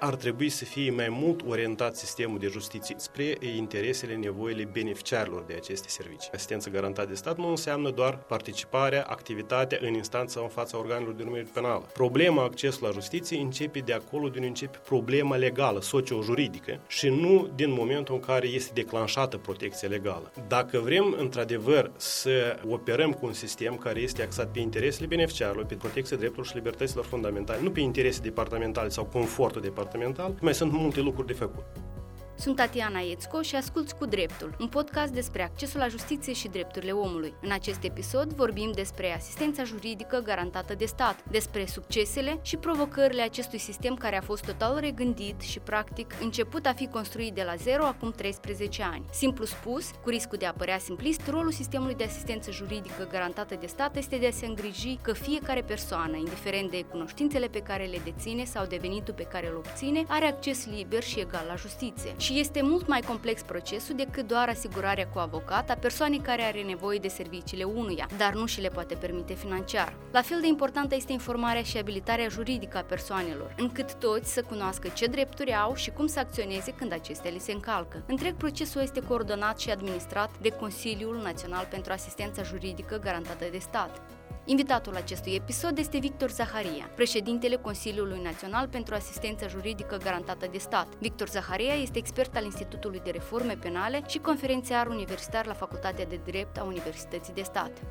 ar trebui să fie mai mult orientat sistemul de justiție spre interesele, nevoile beneficiarilor de aceste servicii. Asistență garantată de stat nu înseamnă doar participarea, activitatea în instanță sau în fața organelor de numire penală. Problema accesului la justiție începe de acolo de unde începe problema legală, socio-juridică și nu din momentul în care este declanșată protecția legală. Dacă vrem într-adevăr să operăm cu un sistem care este axat pe interesele beneficiarilor, pe protecția drepturilor și libertăților fundamentale, nu pe interese departamentale sau confortul departamental, mai sunt multe lucruri de făcut. Sunt Tatiana Ețco și asculți cu dreptul, un podcast despre accesul la justiție și drepturile omului. În acest episod vorbim despre asistența juridică garantată de stat, despre succesele și provocările acestui sistem care a fost total regândit și practic început a fi construit de la zero acum 13 ani. Simplu spus, cu riscul de a părea simplist, rolul sistemului de asistență juridică garantată de stat este de a se îngriji că fiecare persoană, indiferent de cunoștințele pe care le deține sau de venitul pe care îl obține, are acces liber și egal la justiție. Și și este mult mai complex procesul decât doar asigurarea cu avocat a persoanei care are nevoie de serviciile unuia, dar nu și le poate permite financiar. La fel de importantă este informarea și abilitarea juridică a persoanelor, încât toți să cunoască ce drepturi au și cum să acționeze când acestea li se încalcă. Întreg procesul este coordonat și administrat de Consiliul Național pentru Asistența Juridică Garantată de Stat. Invitatul acestui episod este Victor Zaharia, președintele Consiliului Național pentru Asistență Juridică Garantată de Stat. Victor Zaharia este expert al Institutului de Reforme Penale și conferențiar universitar la Facultatea de Drept a Universității de Stat.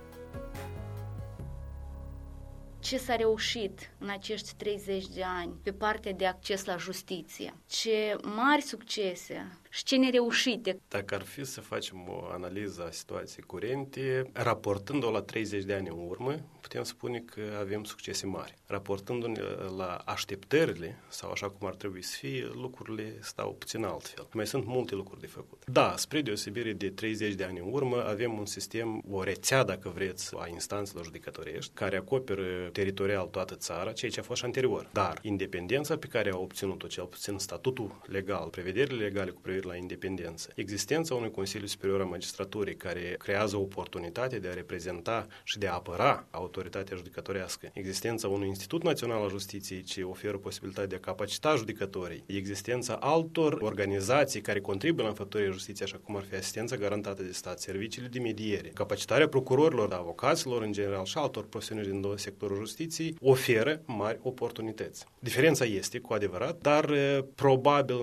Ce s-a reușit în acești 30 de ani pe partea de acces la justiție? Ce mari succese și ce nereușite. Dacă ar fi să facem o analiză a situației curente, raportând-o la 30 de ani în urmă, putem spune că avem succese mari. Raportându-ne la așteptările, sau așa cum ar trebui să fie, lucrurile stau puțin altfel. Mai sunt multe lucruri de făcut. Da, spre deosebire de 30 de ani în urmă, avem un sistem, o rețea, dacă vreți, a instanțelor judecătorești, care acoperă teritorial toată țara, ceea ce a fost și anterior. Dar independența pe care a obținut-o, cel puțin statutul legal, prevederile legale cu privire referiri la independență. Existența unui Consiliu Superior a Magistraturii care creează oportunitatea de a reprezenta și de a apăra autoritatea judecătorească. Existența unui Institut Național al Justiției ce oferă posibilitatea de a capacita judecătorii. Existența altor organizații care contribuie la înfăptuirea justiției, așa cum ar fi asistența garantată de stat, serviciile de mediere, capacitarea procurorilor, avocaților în general și altor profesioniști din sectorul justiției, oferă mari oportunități. Diferența este, cu adevărat, dar probabil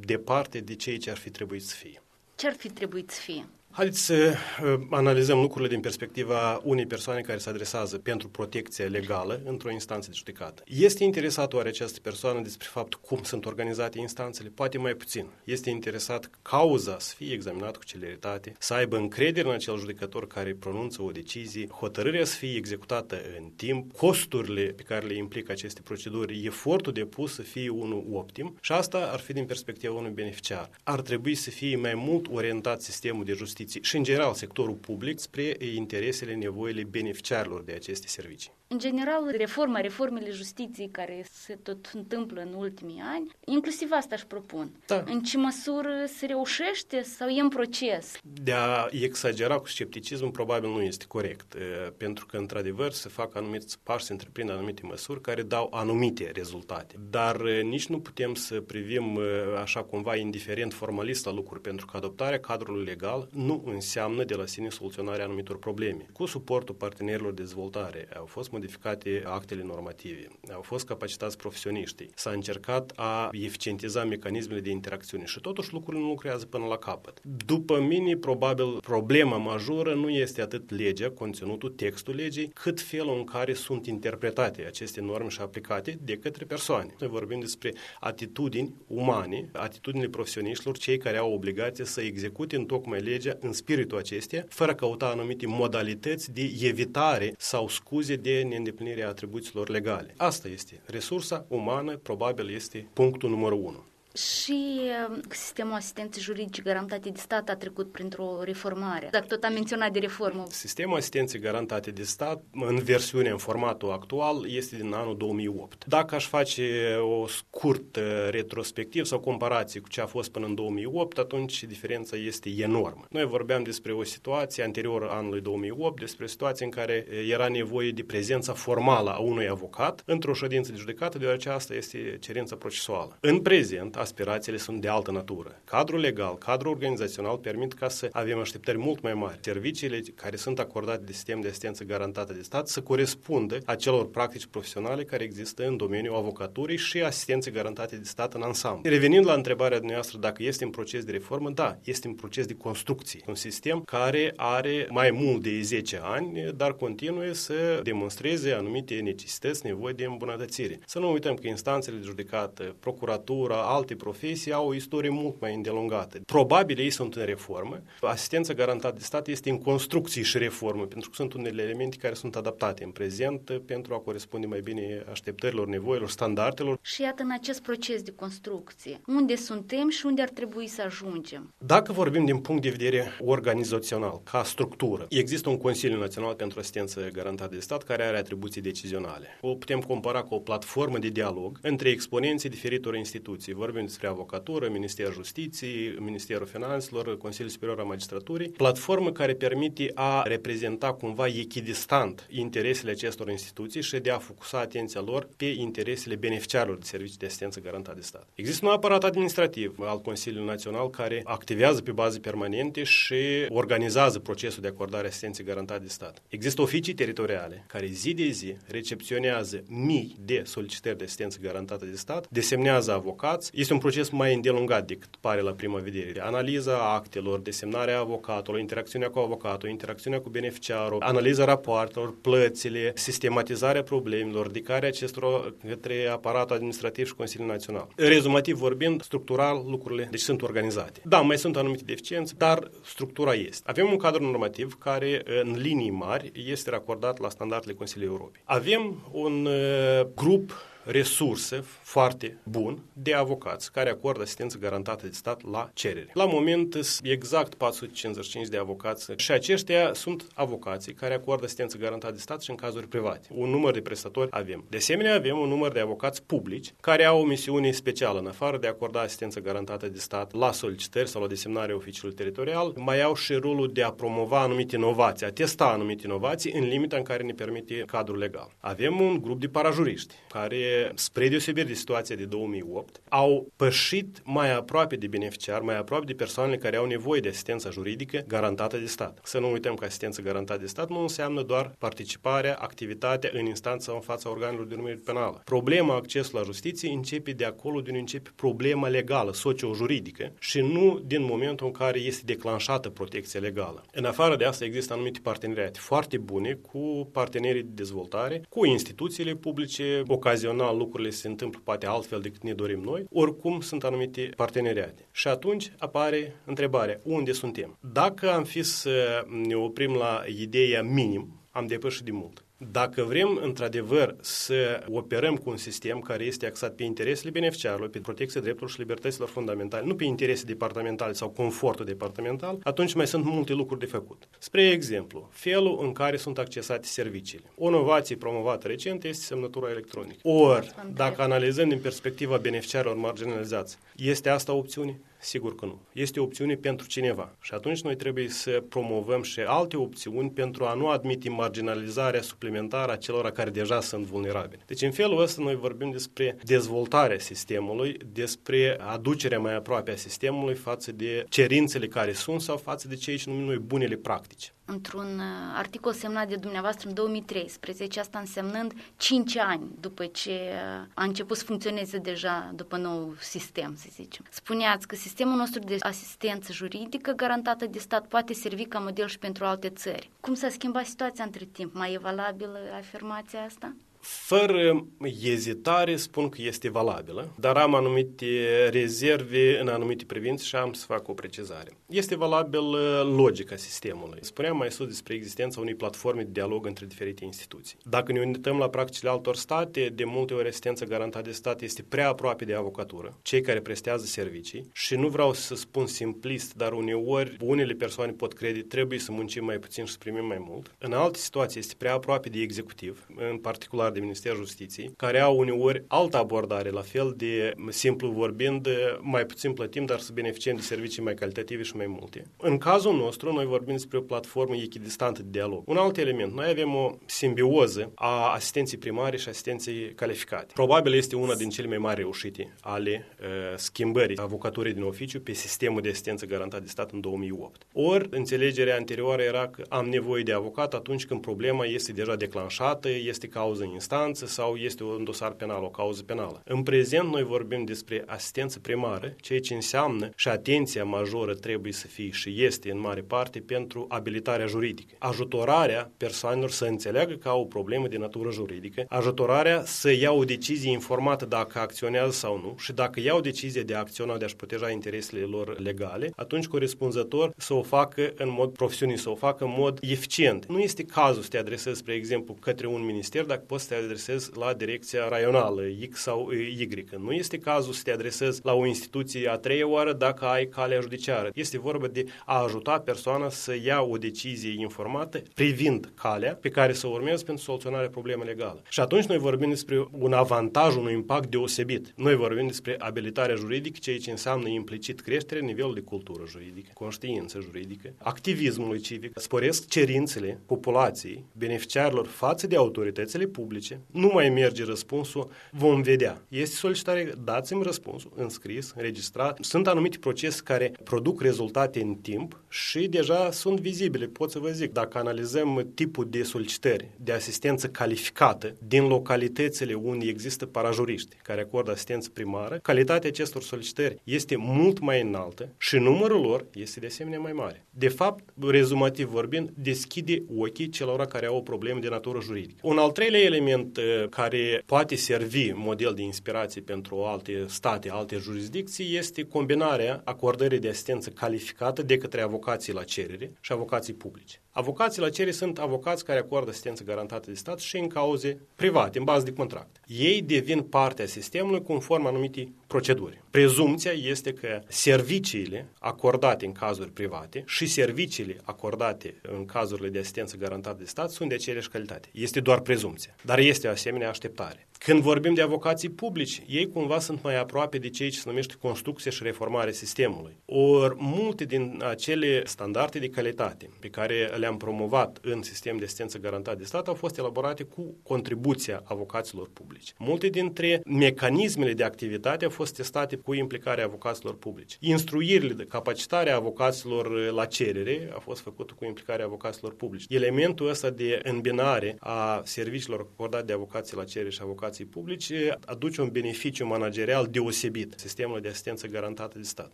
departe de cei ce ar fi trebuit să fie. Ce ar fi trebuit să fie? Haideți să uh, analizăm lucrurile din perspectiva unei persoane care se adresează pentru protecție legală într-o instanță de judecată. Este interesat oare această persoană despre faptul cum sunt organizate instanțele? Poate mai puțin. Este interesat cauza să fie examinată cu celeritate, să aibă încredere în acel judecător care pronunță o decizie, hotărârea să fie executată în timp, costurile pe care le implică aceste proceduri, efortul depus să fie unul optim și asta ar fi din perspectiva unui beneficiar. Ar trebui să fie mai mult orientat sistemul de justiție justiție și, în general, sectorul public spre interesele, nevoile beneficiarilor de aceste servicii. În general, reforma, reformele justiției care se tot întâmplă în ultimii ani, inclusiv asta își propun. Da. În ce măsură se reușește sau e în proces? De a exagera cu scepticism probabil nu este corect, pentru că, într-adevăr, se fac anumiți pași, se întreprind anumite măsuri care dau anumite rezultate. Dar nici nu putem să privim așa cumva indiferent formalist la lucruri, pentru că adoptarea cadrului legal nu înseamnă de la sine soluționarea anumitor probleme. Cu suportul partenerilor de dezvoltare au fost modificate actele normative, au fost capacitați profesioniștii, s-a încercat a eficientiza mecanismele de interacțiune și totuși lucrurile nu lucrează până la capăt. După mine, probabil, problema majoră nu este atât legea, conținutul, textul legii, cât felul în care sunt interpretate aceste norme și aplicate de către persoane. Noi vorbim despre atitudini umane, atitudinile profesioniștilor, cei care au obligația să execute în tocmai legea în spiritul acestea, fără a căuta anumite modalități de evitare sau scuze de neîndeplinirea atribuțiilor legale. Asta este. Resursa umană probabil este punctul numărul unu. Și um, sistemul asistenței juridice garantate de stat a trecut printr-o reformare. Dacă tot am menționat de reformă. Sistemul asistenței garantate de stat, în versiune, în formatul actual, este din anul 2008. Dacă aș face o scurtă retrospectiv sau comparație cu ce a fost până în 2008, atunci diferența este enormă. Noi vorbeam despre o situație anterior anului 2008, despre o situație în care era nevoie de prezența formală a unui avocat într-o ședință de judecată, deoarece asta este cerința procesuală. În prezent, aspirațiile sunt de altă natură. Cadrul legal, cadrul organizațional permit ca să avem așteptări mult mai mari. Serviciile care sunt acordate de sistem de asistență garantată de stat să corespundă acelor practici profesionale care există în domeniul avocaturii și asistenței garantate de stat în ansamblu. Revenind la întrebarea dumneavoastră dacă este în proces de reformă, da, este în proces de construcție. Un sistem care are mai mult de 10 ani, dar continuă să demonstreze anumite necesități, nevoi de îmbunătățire. Să nu uităm că instanțele de judecată, procuratura, alte profesii au o istorie mult mai îndelungată. Probabil ei sunt în reformă. Asistența garantată de stat este în construcție și reformă, pentru că sunt unele elemente care sunt adaptate în prezent pentru a corespunde mai bine așteptărilor, nevoilor, standardelor. Și iată în acest proces de construcție, unde suntem și unde ar trebui să ajungem? Dacă vorbim din punct de vedere organizațional, ca structură, există un Consiliu Național pentru Asistență Garantată de Stat care are atribuții decizionale. O putem compara cu o platformă de dialog între exponenții diferitor instituții. Vorbim despre avocatură, Ministerul Justiției, Ministerul Finanțelor, Consiliul Superior al Magistraturii, platformă care permite a reprezenta cumva echidistant interesele acestor instituții și de a focusa atenția lor pe interesele beneficiarilor de servicii de asistență garantată de stat. Există un aparat administrativ al Consiliului Național care activează pe bază permanente și organizează procesul de acordare asistenței garantate de stat. Există oficii teritoriale care zi de zi recepționează mii de solicitări de asistență garantată de stat, desemnează avocați. Este un proces mai îndelungat decât pare la prima vedere. Analiza actelor, desemnarea avocatului, interacțiunea cu avocatul, interacțiunea cu beneficiarul, analiza rapoartelor, plățile, sistematizarea problemelor, ridicarea acestor către aparatul administrativ și Consiliul Național. Rezumativ vorbind, structural lucrurile deci sunt organizate. Da, mai sunt anumite deficiențe, dar structura este. Avem un cadru normativ care, în linii mari, este racordat la standardele Consiliului Europei. Avem un uh, grup resurse foarte bun de avocați care acordă asistență garantată de stat la cerere. La moment exact 455 de avocați și aceștia sunt avocații care acordă asistență garantată de stat și în cazuri private. Un număr de prestatori avem. De asemenea, avem un număr de avocați publici care au o misiune specială în afară de a acorda asistență garantată de stat la solicitări sau la desemnarea oficiului teritorial, mai au și rolul de a promova anumite inovații, a testa anumite inovații în limita în care ne permite cadrul legal. Avem un grup de parajuriști care spre deosebire de situația de 2008, au pășit mai aproape de beneficiar, mai aproape de persoanele care au nevoie de asistență juridică garantată de stat. Să nu uităm că asistență garantată de stat nu înseamnă doar participarea, activitatea în instanță sau în fața organelor de urmărire penală. Problema accesului la justiție începe de acolo de unde începe problema legală, socio-juridică și nu din momentul în care este declanșată protecția legală. În afară de asta există anumite parteneriate foarte bune cu partenerii de dezvoltare, cu instituțiile publice, ocazional ocazional lucrurile se întâmplă poate altfel decât ne dorim noi, oricum sunt anumite parteneriate. Și atunci apare întrebarea, unde suntem? Dacă am fi să ne oprim la ideea minim, am depășit de mult. Dacă vrem, într-adevăr, să operăm cu un sistem care este axat pe interesele beneficiarilor, pe protecția drepturilor și libertăților fundamentale, nu pe interese departamentale sau confortul departamental, atunci mai sunt multe lucruri de făcut. Spre exemplu, felul în care sunt accesate serviciile. O inovație promovată recent este semnătura electronică. Ori, dacă analizăm din perspectiva beneficiarilor marginalizați, este asta o opțiune? Sigur că nu. Este o opțiune pentru cineva. Și atunci noi trebuie să promovăm și alte opțiuni pentru a nu admite marginalizarea suplimentară a celor care deja sunt vulnerabili. Deci în felul ăsta noi vorbim despre dezvoltarea sistemului, despre aducerea mai aproape a sistemului față de cerințele care sunt sau față de cei ce numim noi bunele practici într-un uh, articol semnat de dumneavoastră în 2013, asta însemnând 5 ani după ce uh, a început să funcționeze deja după nou sistem, să zicem. Spuneați că sistemul nostru de asistență juridică garantată de stat poate servi ca model și pentru alte țări. Cum s-a schimbat situația între timp? Mai e valabilă afirmația asta? Fără ezitare spun că este valabilă, dar am anumite rezerve în anumite privințe și am să fac o precizare. Este valabil uh, logica sistemului. Spuneam mai sus despre existența unei platforme de dialog între diferite instituții. Dacă ne uităm la practicile altor state, de multe ori asistența garantată de stat este prea aproape de avocatură, cei care prestează servicii și nu vreau să spun simplist, dar uneori unele persoane pot crede trebuie să muncim mai puțin și să primim mai mult. În alte situații este prea aproape de executiv, în particular de Ministerul Justiției, care au uneori altă abordare, la fel de simplu vorbind, mai puțin plătim, dar să beneficiem de servicii mai calitative și mai multe. În cazul nostru, noi vorbim despre o platformă echidistantă de dialog. Un alt element, noi avem o simbioză a asistenței primare și asistenței calificate. Probabil este una din cele mai mari reușite ale uh, schimbării avocaturii din oficiu pe sistemul de asistență garantat de stat în 2008. Ori, înțelegerea anterioară era că am nevoie de avocat atunci când problema este deja declanșată, este cauză în instanță sau este un dosar penal, o cauză penală. În prezent, noi vorbim despre asistență primară, ceea ce înseamnă și atenția majoră trebuie să fie și este în mare parte pentru abilitarea juridică. Ajutorarea persoanelor să înțeleagă că au o problemă de natură juridică, ajutorarea să ia o decizie informată dacă acționează sau nu și dacă iau decizia de a acționa, de a-și proteja interesele lor legale, atunci corespunzător să o facă în mod profesionist, să o facă în mod eficient. Nu este cazul să te adresezi, spre exemplu, către un minister dacă poți să te adresezi la direcția raională X sau Y. Nu este cazul să te adresezi la o instituție a treia oară dacă ai calea judiciară. Este vorba de a ajuta persoana să ia o decizie informată privind calea pe care să o urmezi pentru soluționarea problemei legale. Și atunci noi vorbim despre un avantaj, un impact deosebit. Noi vorbim despre abilitarea juridică, ceea ce înseamnă implicit creșterea nivelului de cultură juridică, conștiință juridică, activismului civic, sporesc cerințele populației, beneficiarilor față de autoritățile publice, nu mai merge răspunsul, vom vedea. Este solicitare, dați-mi răspunsul, înscris, înregistrat. Sunt anumite procese care produc rezultate în timp și deja sunt vizibile. Pot să vă zic, dacă analizăm tipul de solicitări de asistență calificată din localitățile unde există parajuriști care acordă asistență primară, calitatea acestor solicitări este mult mai înaltă și numărul lor este de asemenea mai mare. De fapt, rezumativ vorbind, deschide ochii celor care au o problemă de natură juridică. Un al treilea element uh, care poate servi model de inspirație pentru alte state, alte jurisdicții, este combinarea acordării de asistență calificată de către avocații la cerere și avocații publici. Avocații la cerere sunt avocați care acordă asistență garantată de stat și în cauze private, în bază de contract. Ei devin parte a sistemului conform anumite proceduri. Prezumția este că serviciile acordate în cazuri private și serviciile acordate în cazurile de asistență garantată de stat sunt de aceeași calitate. Este doar prezumția, dar este o asemenea așteptare. Când vorbim de avocații publici, ei cumva sunt mai aproape de cei ce se numește construcție și reformare sistemului. Ori multe din acele standarde de calitate pe care le-am promovat în sistem de asistență garantat de stat au fost elaborate cu contribuția avocaților publici. Multe dintre mecanismele de activitate au fost testate cu implicarea avocaților publici. Instruirile de capacitare a avocaților la cerere a fost făcută cu implicarea avocaților publici. Elementul ăsta de îmbinare a serviciilor acordate de avocații la cerere și avocații administrației publice aduce un beneficiu managerial deosebit sistemului de asistență garantată de stat.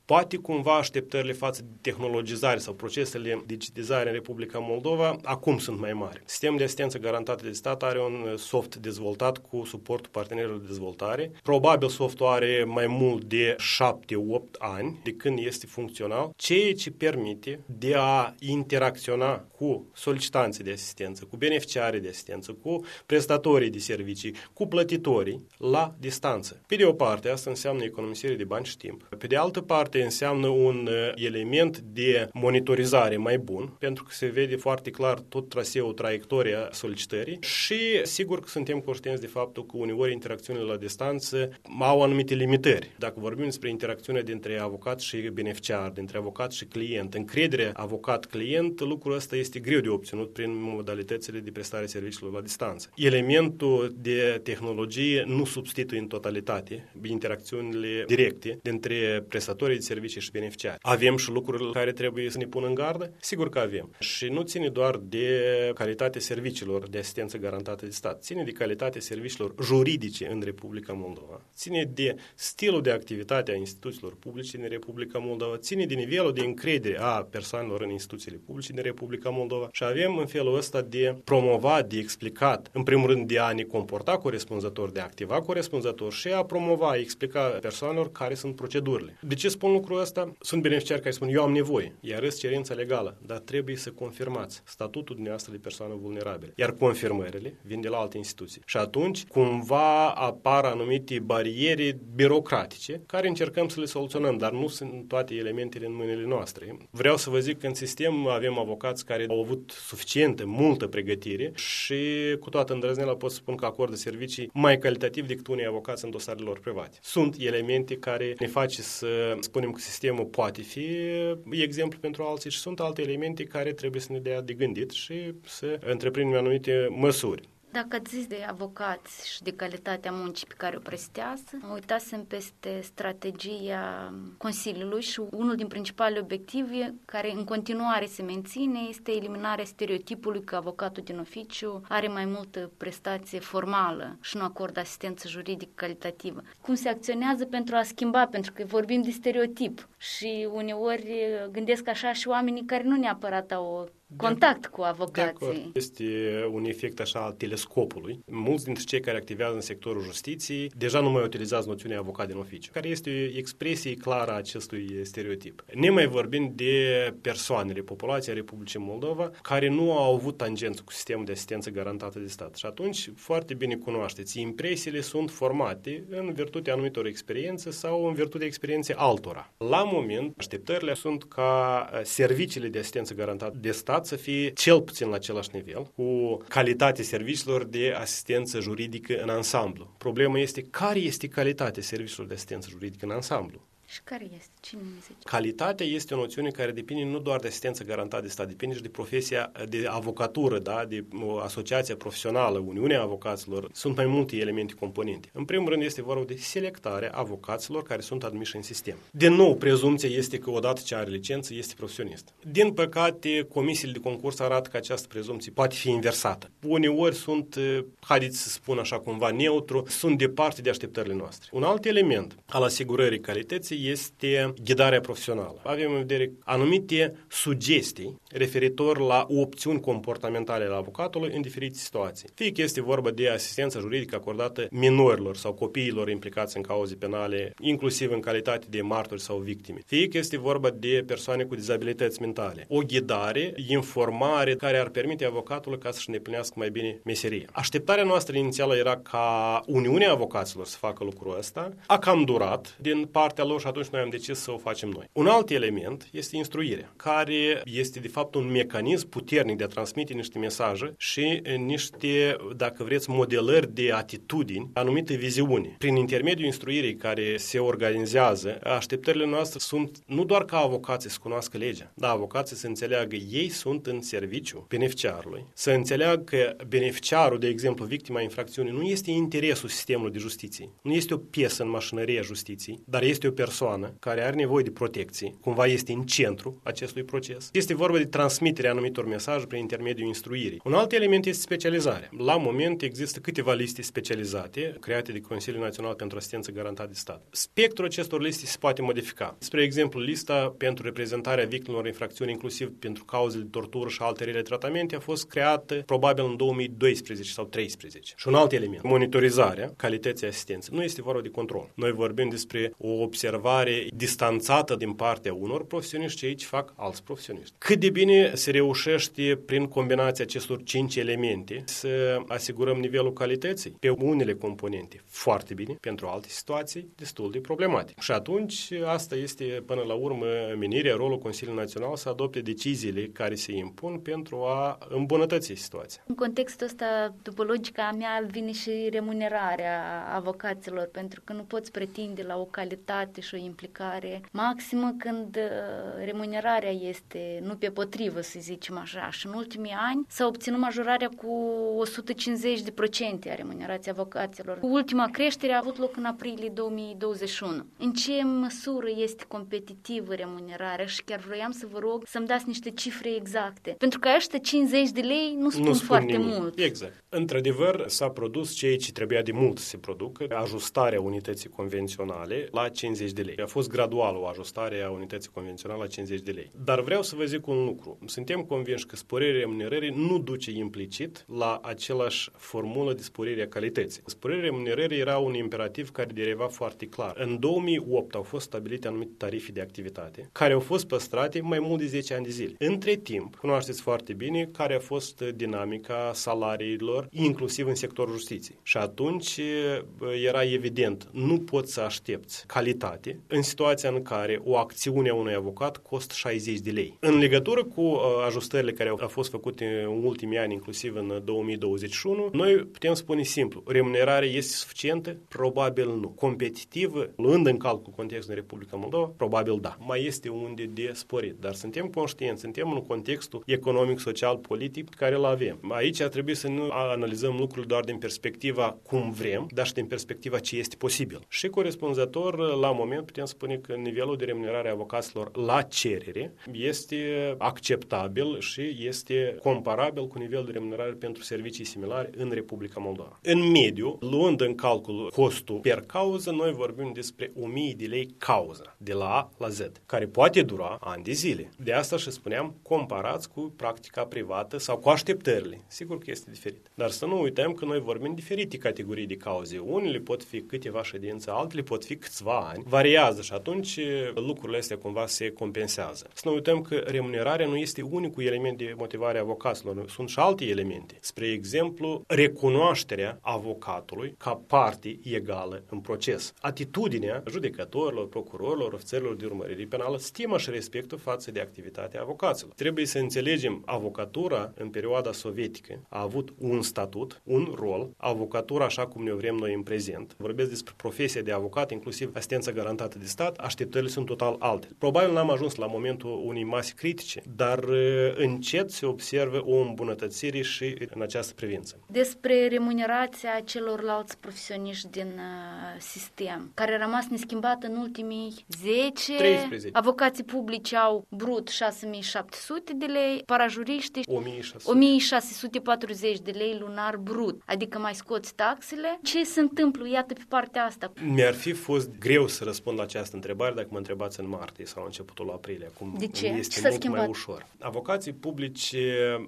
Poate cumva așteptările față de tehnologizare sau procesele digitizare în Republica Moldova acum sunt mai mari. Sistemul de asistență garantată de stat are un soft dezvoltat cu suportul partenerilor de dezvoltare. Probabil softul are mai mult de 7-8 ani de când este funcțional, ceea ce permite de a interacționa cu solicitanții de asistență, cu beneficiarii de asistență, cu prestatorii de servicii, cu plătitori plătitorii la distanță. Pe de o parte, asta înseamnă economisire de bani și timp. Pe de altă parte, înseamnă un uh, element de monitorizare mai bun, pentru că se vede foarte clar tot traseul, traiectoria solicitării și sigur că suntem conștienți de faptul că uneori interacțiunile la distanță au anumite limitări. Dacă vorbim despre interacțiunea dintre avocat și beneficiar, dintre avocat și client, încrederea avocat-client, lucrul ăsta este greu de obținut prin modalitățile de prestare serviciilor la distanță. Elementul de tehnologie tehnologie nu substituie în totalitate interacțiunile directe dintre prestatorii de servicii și beneficiari. Avem și lucruri care trebuie să ne pună în gardă? Sigur că avem. Și nu ține doar de calitatea serviciilor de asistență garantată de stat, ține de calitatea serviciilor juridice în Republica Moldova, ține de stilul de activitate a instituțiilor publice din Republica Moldova, ține de nivelul de încredere a persoanelor în instituțiile publice din Republica Moldova și avem în felul ăsta de promovat, de explicat, în primul rând de a ne comporta corespunzător, de a activa corespunzător și a promova, a explica persoanelor care sunt procedurile. De ce spun lucrul ăsta? Sunt beneficiari care spun, eu am nevoie, iar este cerința legală, dar trebuie să confirmați statutul dumneavoastră de persoană vulnerabilă. Iar confirmările vin de la alte instituții. Și atunci, cumva apar anumite bariere birocratice care încercăm să le soluționăm, dar nu sunt toate elementele în mâinile noastre. Vreau să vă zic că în sistem avem avocați care au avut suficientă, multă pregătire și cu toată îndrăzneala pot să spun că acordă servicii mai calitativ decât unii avocați în dosarele lor private. Sunt elemente care ne face să spunem că sistemul poate fi exemplu pentru alții și sunt alte elemente care trebuie să ne dea de gândit și să întreprindem anumite măsuri. Dacă ați zis de avocați și de calitatea muncii pe care o prestează, mă uitasem peste strategia Consiliului și unul din principalele obiective care în continuare se menține este eliminarea stereotipului că avocatul din oficiu are mai multă prestație formală și nu acordă asistență juridică calitativă. Cum se acționează pentru a schimba? Pentru că vorbim de stereotip și uneori gândesc așa și oamenii care nu neapărat au o contact cu avocații. Este un efect așa al telescopului. Mulți dintre cei care activează în sectorul justiției deja nu mai utilizează noțiunea avocat din oficiu, care este o expresie clară a acestui stereotip. Ne mai vorbim de persoanele, populația Republicii Moldova, care nu au avut tangență cu sistemul de asistență garantată de stat. Și atunci, foarte bine cunoașteți, impresiile sunt formate în virtutea anumitor experiențe sau în virtutea experienței altora. La moment, așteptările sunt ca serviciile de asistență garantată de stat stat să fie cel puțin la același nivel, cu calitatea serviciilor de asistență juridică în ansamblu. Problema este care este calitatea serviciilor de asistență juridică în ansamblu. Și care este? Cine ne zice? Calitatea este o noțiune care depinde nu doar de asistență garantată de stat, depinde și de profesia de avocatură, da? de o asociația profesională, Uniunea Avocaților. Sunt mai multe elemente componente. În primul rând este vorba de selectarea avocaților care sunt admiși în sistem. Din nou, prezumția este că odată ce are licență, este profesionist. Din păcate, comisiile de concurs arată că această prezumție poate fi inversată. Uneori sunt, haideți să spun așa cumva, neutru, sunt departe de așteptările noastre. Un alt element al asigurării calității este ghidarea profesională. Avem în vedere anumite sugestii referitor la opțiuni comportamentale ale avocatului în diferite situații. Fie că este vorba de asistență juridică acordată minorilor sau copiilor implicați în cauze penale, inclusiv în calitate de martori sau victime. Fie că este vorba de persoane cu dizabilități mentale. O ghidare, informare care ar permite avocatului ca să-și îndeplinească mai bine meseria. Așteptarea noastră inițială era ca Uniunea Avocaților să facă lucrul ăsta. A cam durat din partea lor și atunci noi am decis să o facem noi. Un alt element este instruirea, care este de fapt un mecanism puternic de a transmite niște mesaje și niște, dacă vreți, modelări de atitudini, anumite viziuni. Prin intermediul instruirii care se organizează, așteptările noastre sunt nu doar ca avocații să cunoască legea, dar avocații să înțeleagă ei sunt în serviciu beneficiarului, să înțeleagă că beneficiarul, de exemplu, victima infracțiunii, nu este interesul sistemului de justiție, nu este o piesă în mașinăria justiției, dar este o persoană persoană care are nevoie de protecție, cumva este în centru acestui proces. Este vorba de transmiterea anumitor mesaje prin intermediul instruirii. Un alt element este specializarea. La moment există câteva liste specializate create de Consiliul Național pentru Asistență Garantată de Stat. Spectrul acestor liste se poate modifica. Spre exemplu, lista pentru reprezentarea victimelor infracțiuni, inclusiv pentru cauze de tortură și alte rele tratamente, a fost creată probabil în 2012 sau 2013. Și un alt element, monitorizarea calității asistenței. Nu este vorba de control. Noi vorbim despre o observare observare distanțată din partea unor profesioniști și aici fac alți profesioniști. Cât de bine se reușește prin combinația acestor cinci elemente să asigurăm nivelul calității pe unele componente foarte bine, pentru alte situații destul de problematice. Și atunci asta este până la urmă menirea, rolul Consiliului Național să adopte deciziile care se impun pentru a îmbunătăți situația. În contextul ăsta, după logica mea, vine și remunerarea avocaților, pentru că nu poți pretinde la o calitate și o implicare maximă când uh, remunerarea este nu pe potrivă, să zicem așa. Și în ultimii ani s-a obținut majorarea cu 150% a remunerației avocaților. Ultima creștere a avut loc în aprilie 2021. În ce măsură este competitivă remunerarea și chiar vroiam să vă rog să-mi dați niște cifre exacte. Pentru că ăștia 50 de lei nu spun, nu spun foarte nimic. mult. Exact. Într-adevăr, s-a produs ceea ce trebuia de mult să se producă, ajustarea unității convenționale la 50 de lei. A fost gradual o ajustare a unității convenționale la 50 de lei. Dar vreau să vă zic un lucru. Suntem convinși că sporirea remunerării nu duce implicit la același formulă de sporire a calității. Sporirea remunerării era un imperativ care deriva foarte clar. În 2008 au fost stabilite anumite tarife de activitate care au fost păstrate mai mult de 10 ani de zile. Între timp, cunoașteți foarte bine care a fost dinamica salariilor, inclusiv în sectorul justiției. Și atunci era evident, nu poți să aștepți calitate în situația în care o acțiune a unui avocat costă 60 de lei. În legătură cu uh, ajustările care au fost făcute în ultimii ani, inclusiv în 2021, noi putem spune simplu, remunerarea este suficientă? Probabil nu. Competitivă, luând în calcul contextul în Republica Moldova, probabil da. Mai este unde de sporit, dar suntem conștienți, suntem în contextul economic, social, politic care îl avem. Aici ar trebui să nu analizăm lucrurile doar din perspectiva cum vrem, dar și din perspectiva ce este posibil. Și corespunzător, la moment, putem spune că nivelul de remunerare a avocaților la cerere este acceptabil și este comparabil cu nivelul de remunerare pentru servicii similare în Republica Moldova. În mediu, luând în calcul costul per cauză, noi vorbim despre 1000 de lei cauză, de la A la Z, care poate dura ani de zile. De asta și spuneam, comparați cu practica privată sau cu așteptările. Sigur că este diferit. Dar să nu uităm că noi vorbim diferite categorii de cauze. Unele pot fi câteva ședințe, altele pot fi câțiva ani. Variază și atunci lucrurile astea cumva se compensează. Să nu uităm că remunerarea nu este unicul element de motivare a avocaților. Sunt și alte elemente. Spre exemplu, recunoașterea avocatului ca parte egală în proces. Atitudinea judecătorilor, procurorilor, ofițerilor de urmărire penală, stima și respectul față de activitatea avocaților. Trebuie să înțelegem, avocatura în perioada sovietică a avut un statut, un rol, avocatura așa cum ne vrem noi în prezent. Vorbesc despre profesia de avocat, inclusiv asistența garantată de stat, așteptările sunt total alte. Probabil n-am ajuns la momentul unei mase critice, dar încet se observă o îmbunătățire și în această privință. Despre remunerația celorlalți profesioniști din uh, sistem, care a rămas neschimbată în ultimii 10, 13. avocații publici au brut 6700 de lei, parajuriștii 1600. 1640 de lei lunar brut, adică mai scoți taxele. Ce se întâmplă, iată, pe partea asta? Mi-ar fi fost greu să răspund la această întrebare dacă mă întrebați în martie sau în începutul aprilie. Acum de ce? este ce mult schimbat? mai ușor. Avocații publici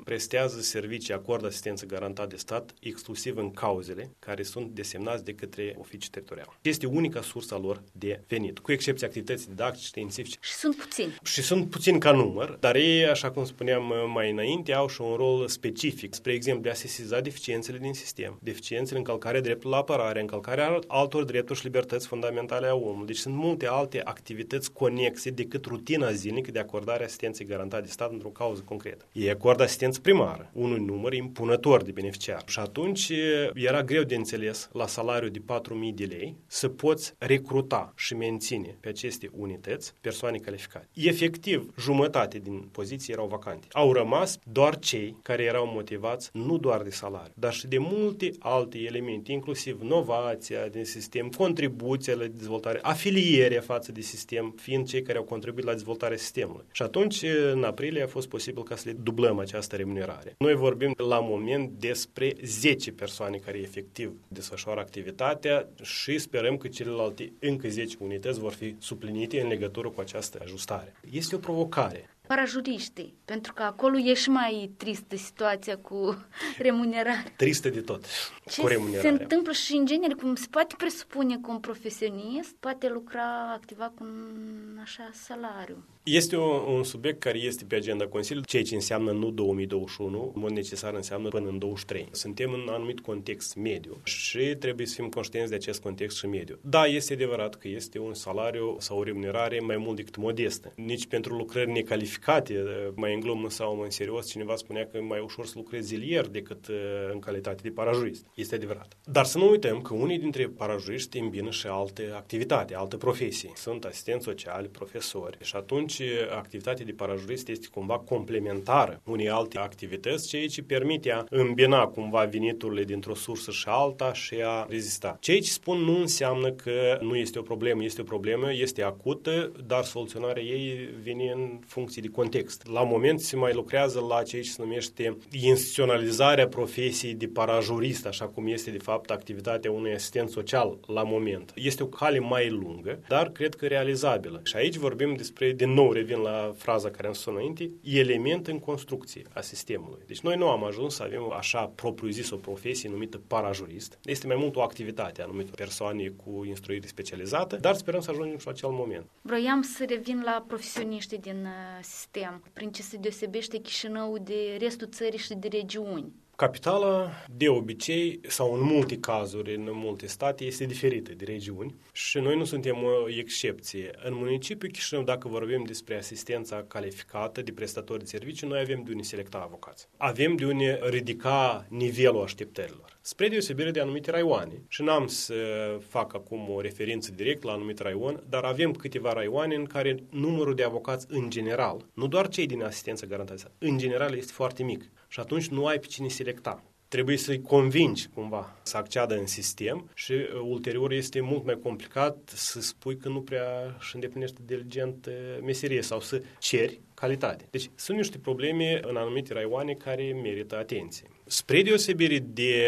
prestează servicii, acordă asistență garantat de stat exclusiv în cauzele care sunt desemnați de către oficii teritoriale. Este unica sursă lor de venit, cu excepția activității didactice, științifice. Și sunt puțini. Și sunt puțini ca număr, dar ei, așa cum spuneam mai înainte, au și un rol specific. Spre exemplu, de a sesiza deficiențele din sistem, deficiențele, încălcarea dreptului la apărare, încălcarea altor drepturi și libertăți fundamentale a omului. Deci sunt multe alte activități conexe decât rutina zilnică de acordare asistenței garantate de stat într-o cauză concretă. Ei acordă asistență primară, unui număr impunător de beneficiari. Și atunci era greu de înțeles la salariu de 4.000 de lei să poți recruta și menține pe aceste unități persoane calificate. Efectiv, jumătate din poziții erau vacante. Au rămas doar cei care erau motivați nu doar de salariu, dar și de multe alte elemente, inclusiv novația din sistem, contribuția la dezvoltare, afilierea față de sistem, fiind cei care au contribuit la dezvoltarea sistemului. Și atunci, în aprilie, a fost posibil ca să le dublăm această remunerare. Noi vorbim la moment despre 10 persoane care efectiv desfășoară activitatea și sperăm că celelalte încă 10 unități vor fi suplinite în legătură cu această ajustare. Este o provocare parajuriștii, pentru că acolo e și mai tristă situația cu remunerarea. Tristă de tot, Ce cu remunerarea. se întâmplă și în genere, cum se poate presupune că un profesionist poate lucra, activa cu un așa salariu? Este un, un subiect care este pe agenda Consiliului, ceea ce înseamnă nu 2021, în mod necesar înseamnă până în 23. Suntem în anumit context mediu și trebuie să fim conștienți de acest context și mediu. Da, este adevărat că este un salariu sau o remunerare mai mult decât modestă. Nici pentru lucrări necalificate, mai în glumă sau mai în serios, cineva spunea că e mai ușor să lucrezi zilier decât uh, în calitate de parajurist. Este adevărat. Dar să nu uităm că unii dintre parajuriști îmbină și alte activitate, alte profesii. Sunt asistenți sociali, profesori și atunci activitatea de parajurist este cumva complementară unei alte activități, ceea ce permite a îmbina cumva veniturile dintr-o sursă și alta și a rezista. Ceea ce spun nu înseamnă că nu este o problemă, este o problemă, este acută, dar soluționarea ei vine în funcție de context. La moment se mai lucrează la ceea ce se numește instituționalizarea profesiei de parajurist, așa cum este de fapt activitatea unui asistent social la moment. Este o cale mai lungă, dar cred că realizabilă. Și aici vorbim despre, din nou revin la fraza care am spus înainte, element în construcție a sistemului. Deci noi nu am ajuns să avem așa propriu-zis o profesie numită parajurist. Este mai mult o activitate anumită persoane cu instruire specializată, dar sperăm să ajungem și la acel moment. Vroiam să revin la profesioniștii din uh, sistem. Prin ce se deosebește Chișinău de restul țării și de regiuni? Capitala, de obicei, sau în multe cazuri, în multe state, este diferită de regiuni și noi nu suntem o excepție. În municipiul Chișinău, dacă vorbim despre asistența calificată de prestatori de servicii, noi avem de unde selecta avocați. Avem de unde ridica nivelul așteptărilor spre deosebire de anumite raioane. Și n-am să fac acum o referință direct la anumit raion, dar avem câteva raioane în care numărul de avocați în general, nu doar cei din asistență garantată, în general este foarte mic. Și atunci nu ai pe cine selecta. Trebuie să-i convingi cumva să acceadă în sistem și uh, ulterior este mult mai complicat să spui că nu prea își îndeplinește diligent uh, meserie sau să ceri calitate. Deci sunt niște probleme în anumite raioane care merită atenție. Spre deosebire de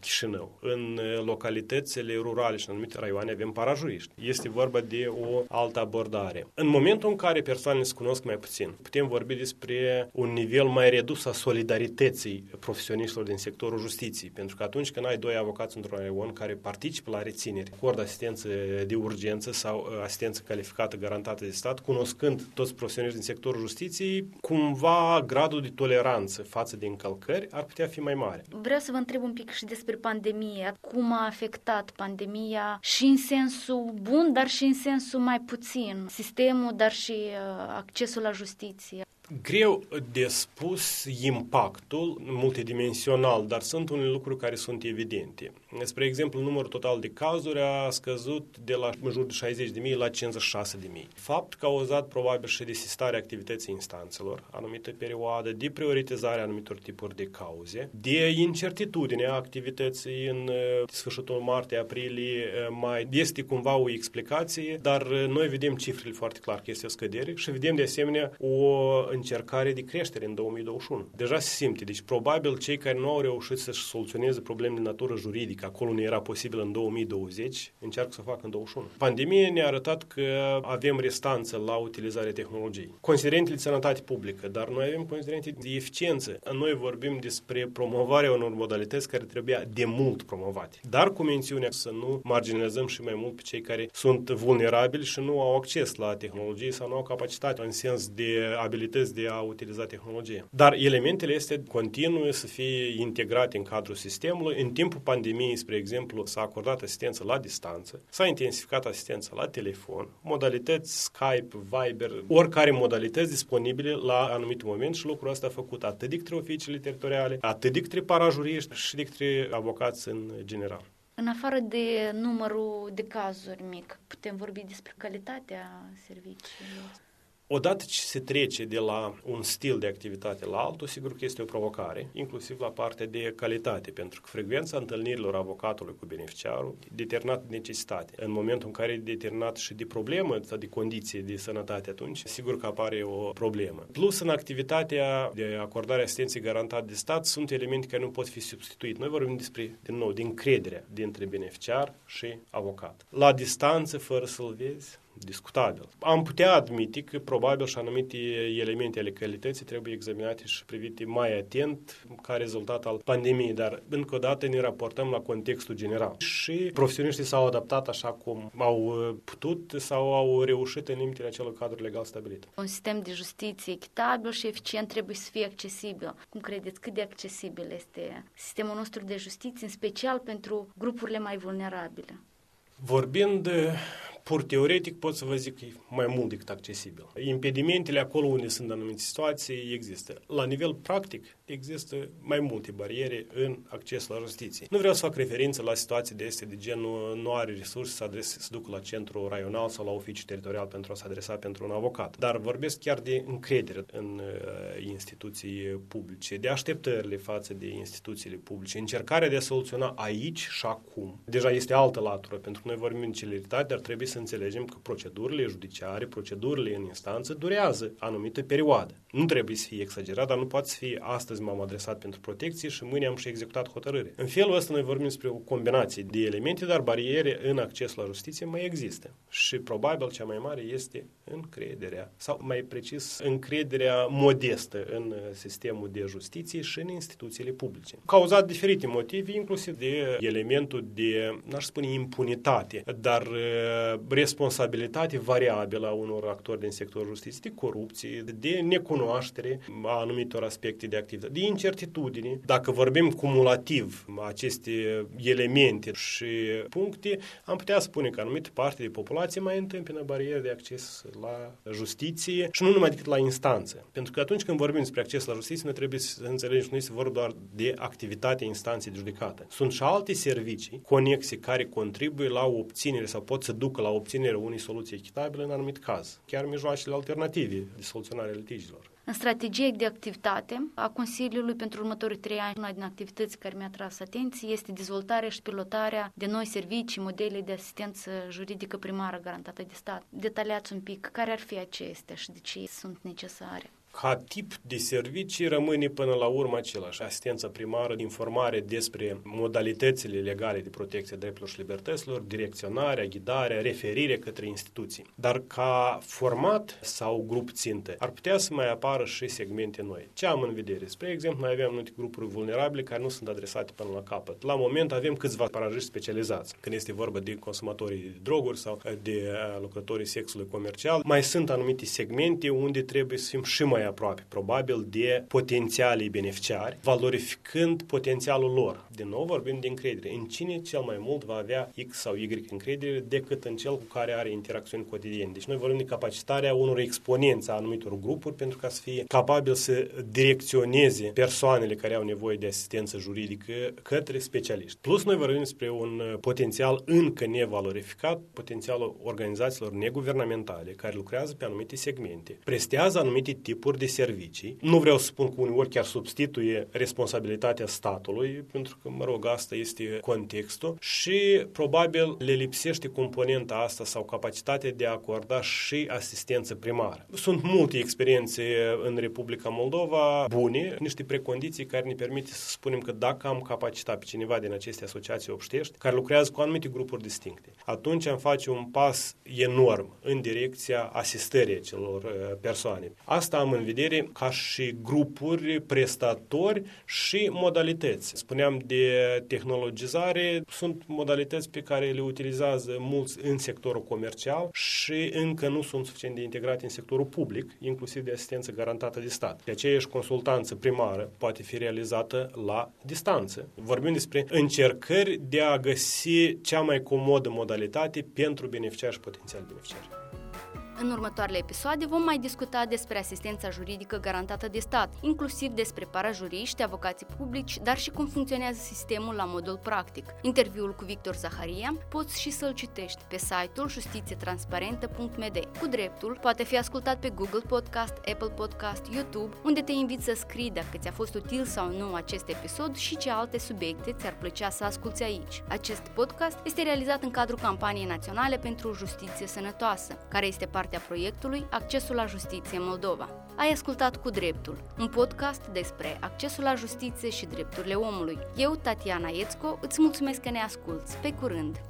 Chișinău, în localitățile rurale și în anumite raioane avem parajuriști. Este vorba de o altă abordare. În momentul în care persoanele se cunosc mai puțin, putem vorbi despre un nivel mai redus a solidarității profesioniștilor din sectorul justiției, pentru că atunci când ai doi avocați într-un raion care participă la reținere, acord asistență de urgență sau asistență calificată garantată de stat, cunoscând toți profesioniștii din sectorul justiției, cumva gradul de toleranță față de încălcări ar putea fi mai mare. Vreau să vă întreb un pic și despre pandemie. Cum a afectat pandemia și în sensul bun, dar și în sensul mai puțin sistemul, dar și uh, accesul la justiție. Greu de spus impactul multidimensional, dar sunt unele lucruri care sunt evidente. Spre exemplu, numărul total de cazuri a scăzut de la în jur de 60.000 la 56.000. Fapt cauzat probabil și de sistarea activității instanțelor, anumită perioadă, de prioritizarea anumitor tipuri de cauze, de incertitudinea activității în uh, sfârșitul martie-aprilie, uh, mai este cumva o explicație, dar uh, noi vedem cifrele foarte clar că este o scădere și vedem de asemenea o încercare de creștere în 2021. Deja se simte, deci probabil cei care nu au reușit să-și soluționeze probleme de natură juridică, acolo nu era posibil în 2020, încearcă să facă în 2021. Pandemia ne-a arătat că avem restanță la utilizarea tehnologiei. Considerentele de sănătate publică, dar noi avem considerente de eficiență. Noi vorbim despre promovarea unor modalități care trebuia de mult promovate. Dar cu mențiunea să nu marginalizăm și mai mult pe cei care sunt vulnerabili și nu au acces la tehnologie sau nu au capacitate în sens de abilități modalități de a utiliza tehnologie. Dar elementele este continuă să fie integrate în cadrul sistemului. În timpul pandemiei, spre exemplu, s-a acordat asistență la distanță, s-a intensificat asistența la telefon, modalități Skype, Viber, oricare modalități disponibile la anumit moment și lucrul ăsta a făcut atât de către oficiile teritoriale, atât de către parajuriști și de către avocați în general. În afară de numărul de cazuri mic, putem vorbi despre calitatea serviciilor? Odată ce se trece de la un stil de activitate la altul, sigur că este o provocare, inclusiv la partea de calitate, pentru că frecvența întâlnirilor avocatului cu beneficiarul e determinat de necesitate. În momentul în care e determinat și de problemă sau de condiții de sănătate, atunci sigur că apare o problemă. Plus, în activitatea de acordare asistenței garantate de stat, sunt elemente care nu pot fi substituite. Noi vorbim despre, din nou, de încrederea dintre beneficiar și avocat. La distanță, fără să-l vezi, discutabil. Am putea admite că probabil și anumite elemente ale calității trebuie examinate și privite mai atent ca rezultat al pandemiei, dar încă o dată ne raportăm la contextul general. Și profesioniștii s-au adaptat așa cum au putut sau au reușit în limitele acelor cadru legal stabilit. Un sistem de justiție echitabil și eficient trebuie să fie accesibil. Cum credeți, cât de accesibil este sistemul nostru de justiție, în special pentru grupurile mai vulnerabile? Vorbind pur teoretic pot să vă zic că e mai mult decât accesibil. Impedimentele acolo unde sunt anumite situații există. La nivel practic există mai multe bariere în acces la justiție. Nu vreau să fac referință la situații de este de genul nu are resurse să, adrese, să ducă la centru raional sau la oficiu teritorial pentru a se adresa pentru un avocat. Dar vorbesc chiar de încredere în uh, instituții publice, de așteptările față de instituțiile publice, încercarea de a soluționa aici și acum. Deja este altă latură, pentru că noi vorbim în celeritate, dar trebuie să să înțelegem că procedurile judiciare, procedurile în instanță durează anumită perioadă. Nu trebuie să fie exagerat, dar nu poate să fie astăzi m-am adresat pentru protecție și mâine am și executat hotărâre. În felul ăsta noi vorbim despre o combinație de elemente, dar bariere în acces la justiție mai există. Și probabil cea mai mare este încrederea, sau mai precis, încrederea modestă în sistemul de justiție și în instituțiile publice. Cauzat diferite motive, inclusiv de elementul de, n-aș spune impunitate, dar responsabilitate variabilă a unor actori din sectorul justiției, de corupție, de necunoaștere a anumitor aspecte de activitate, de incertitudine. Dacă vorbim cumulativ aceste elemente și puncte, am putea spune că anumite parte de populație mai întâmpină bariere de acces la justiție și nu numai decât la instanță. Pentru că atunci când vorbim despre acces la justiție, noi trebuie să înțelegem că nu este vorba doar de activitatea instanței de judecată. Sunt și alte servicii conexe care contribuie la obținere sau pot să ducă la obținerea unei soluții echitabile în anumit caz, chiar mijloacele alternative de soluționare a litigiilor. În strategie de activitate a Consiliului pentru următorii trei ani, una din activități care mi-a tras atenție este dezvoltarea și pilotarea de noi servicii, modele de asistență juridică primară garantată de stat. Detaliați un pic care ar fi acestea și de ce sunt necesare ca tip de servicii rămâne până la urmă același. Asistența primară, informare despre modalitățile legale de protecție drepturilor și libertăților, direcționarea, ghidarea, referire către instituții. Dar ca format sau grup țintă ar putea să mai apară și segmente noi. Ce am în vedere? Spre exemplu, noi avem multe grupuri vulnerabile care nu sunt adresate până la capăt. La moment avem câțiva parajiști specializați. Când este vorba de consumatorii de droguri sau de uh, lucrătorii sexului comercial, mai sunt anumite segmente unde trebuie să fim și mai aproape, probabil, de potențialii beneficiari, valorificând potențialul lor. Din nou vorbim de încredere. În cine cel mai mult va avea X sau Y încredere decât în cel cu care are interacțiuni cotidiene. Deci noi vorbim de capacitarea unor exponenți a anumitor grupuri pentru ca să fie capabil să direcționeze persoanele care au nevoie de asistență juridică către specialiști. Plus noi vorbim despre un potențial încă nevalorificat, potențialul organizațiilor neguvernamentale care lucrează pe anumite segmente, prestează anumite tipuri tipuri de servicii. Nu vreau să spun că uneori chiar substituie responsabilitatea statului, pentru că, mă rog, asta este contextul și probabil le lipsește componenta asta sau capacitatea de a acorda și asistență primară. Sunt multe experiențe în Republica Moldova bune, niște precondiții care ne permite să spunem că dacă am capacitat pe cineva din aceste asociații obștești, care lucrează cu anumite grupuri distincte, atunci am face un pas enorm în direcția asistării celor uh, persoane. Asta am în vedere ca și grupuri, prestatori și modalități. Spuneam de tehnologizare, sunt modalități pe care le utilizează mulți în sectorul comercial și încă nu sunt suficient de integrate în sectorul public, inclusiv de asistență garantată de stat. De aceeași consultanță primară poate fi realizată la distanță. Vorbim despre încercări de a găsi cea mai comodă modalitate pentru beneficiari și potențial beneficiari. În următoarele episoade vom mai discuta despre asistența juridică garantată de stat, inclusiv despre parajuriști, avocații publici, dar și cum funcționează sistemul la modul practic. Interviul cu Victor Zaharia poți și să-l citești pe site-ul justițietransparentă.md. Cu dreptul poate fi ascultat pe Google Podcast, Apple Podcast, YouTube, unde te invit să scrii dacă ți-a fost util sau nu acest episod și ce alte subiecte ți-ar plăcea să asculți aici. Acest podcast este realizat în cadrul campaniei naționale pentru justiție sănătoasă, care este parte partea proiectului Accesul la Justiție Moldova. Ai ascultat cu dreptul, un podcast despre accesul la justiție și drepturile omului. Eu, Tatiana Iețco, îți mulțumesc că ne asculți. Pe curând!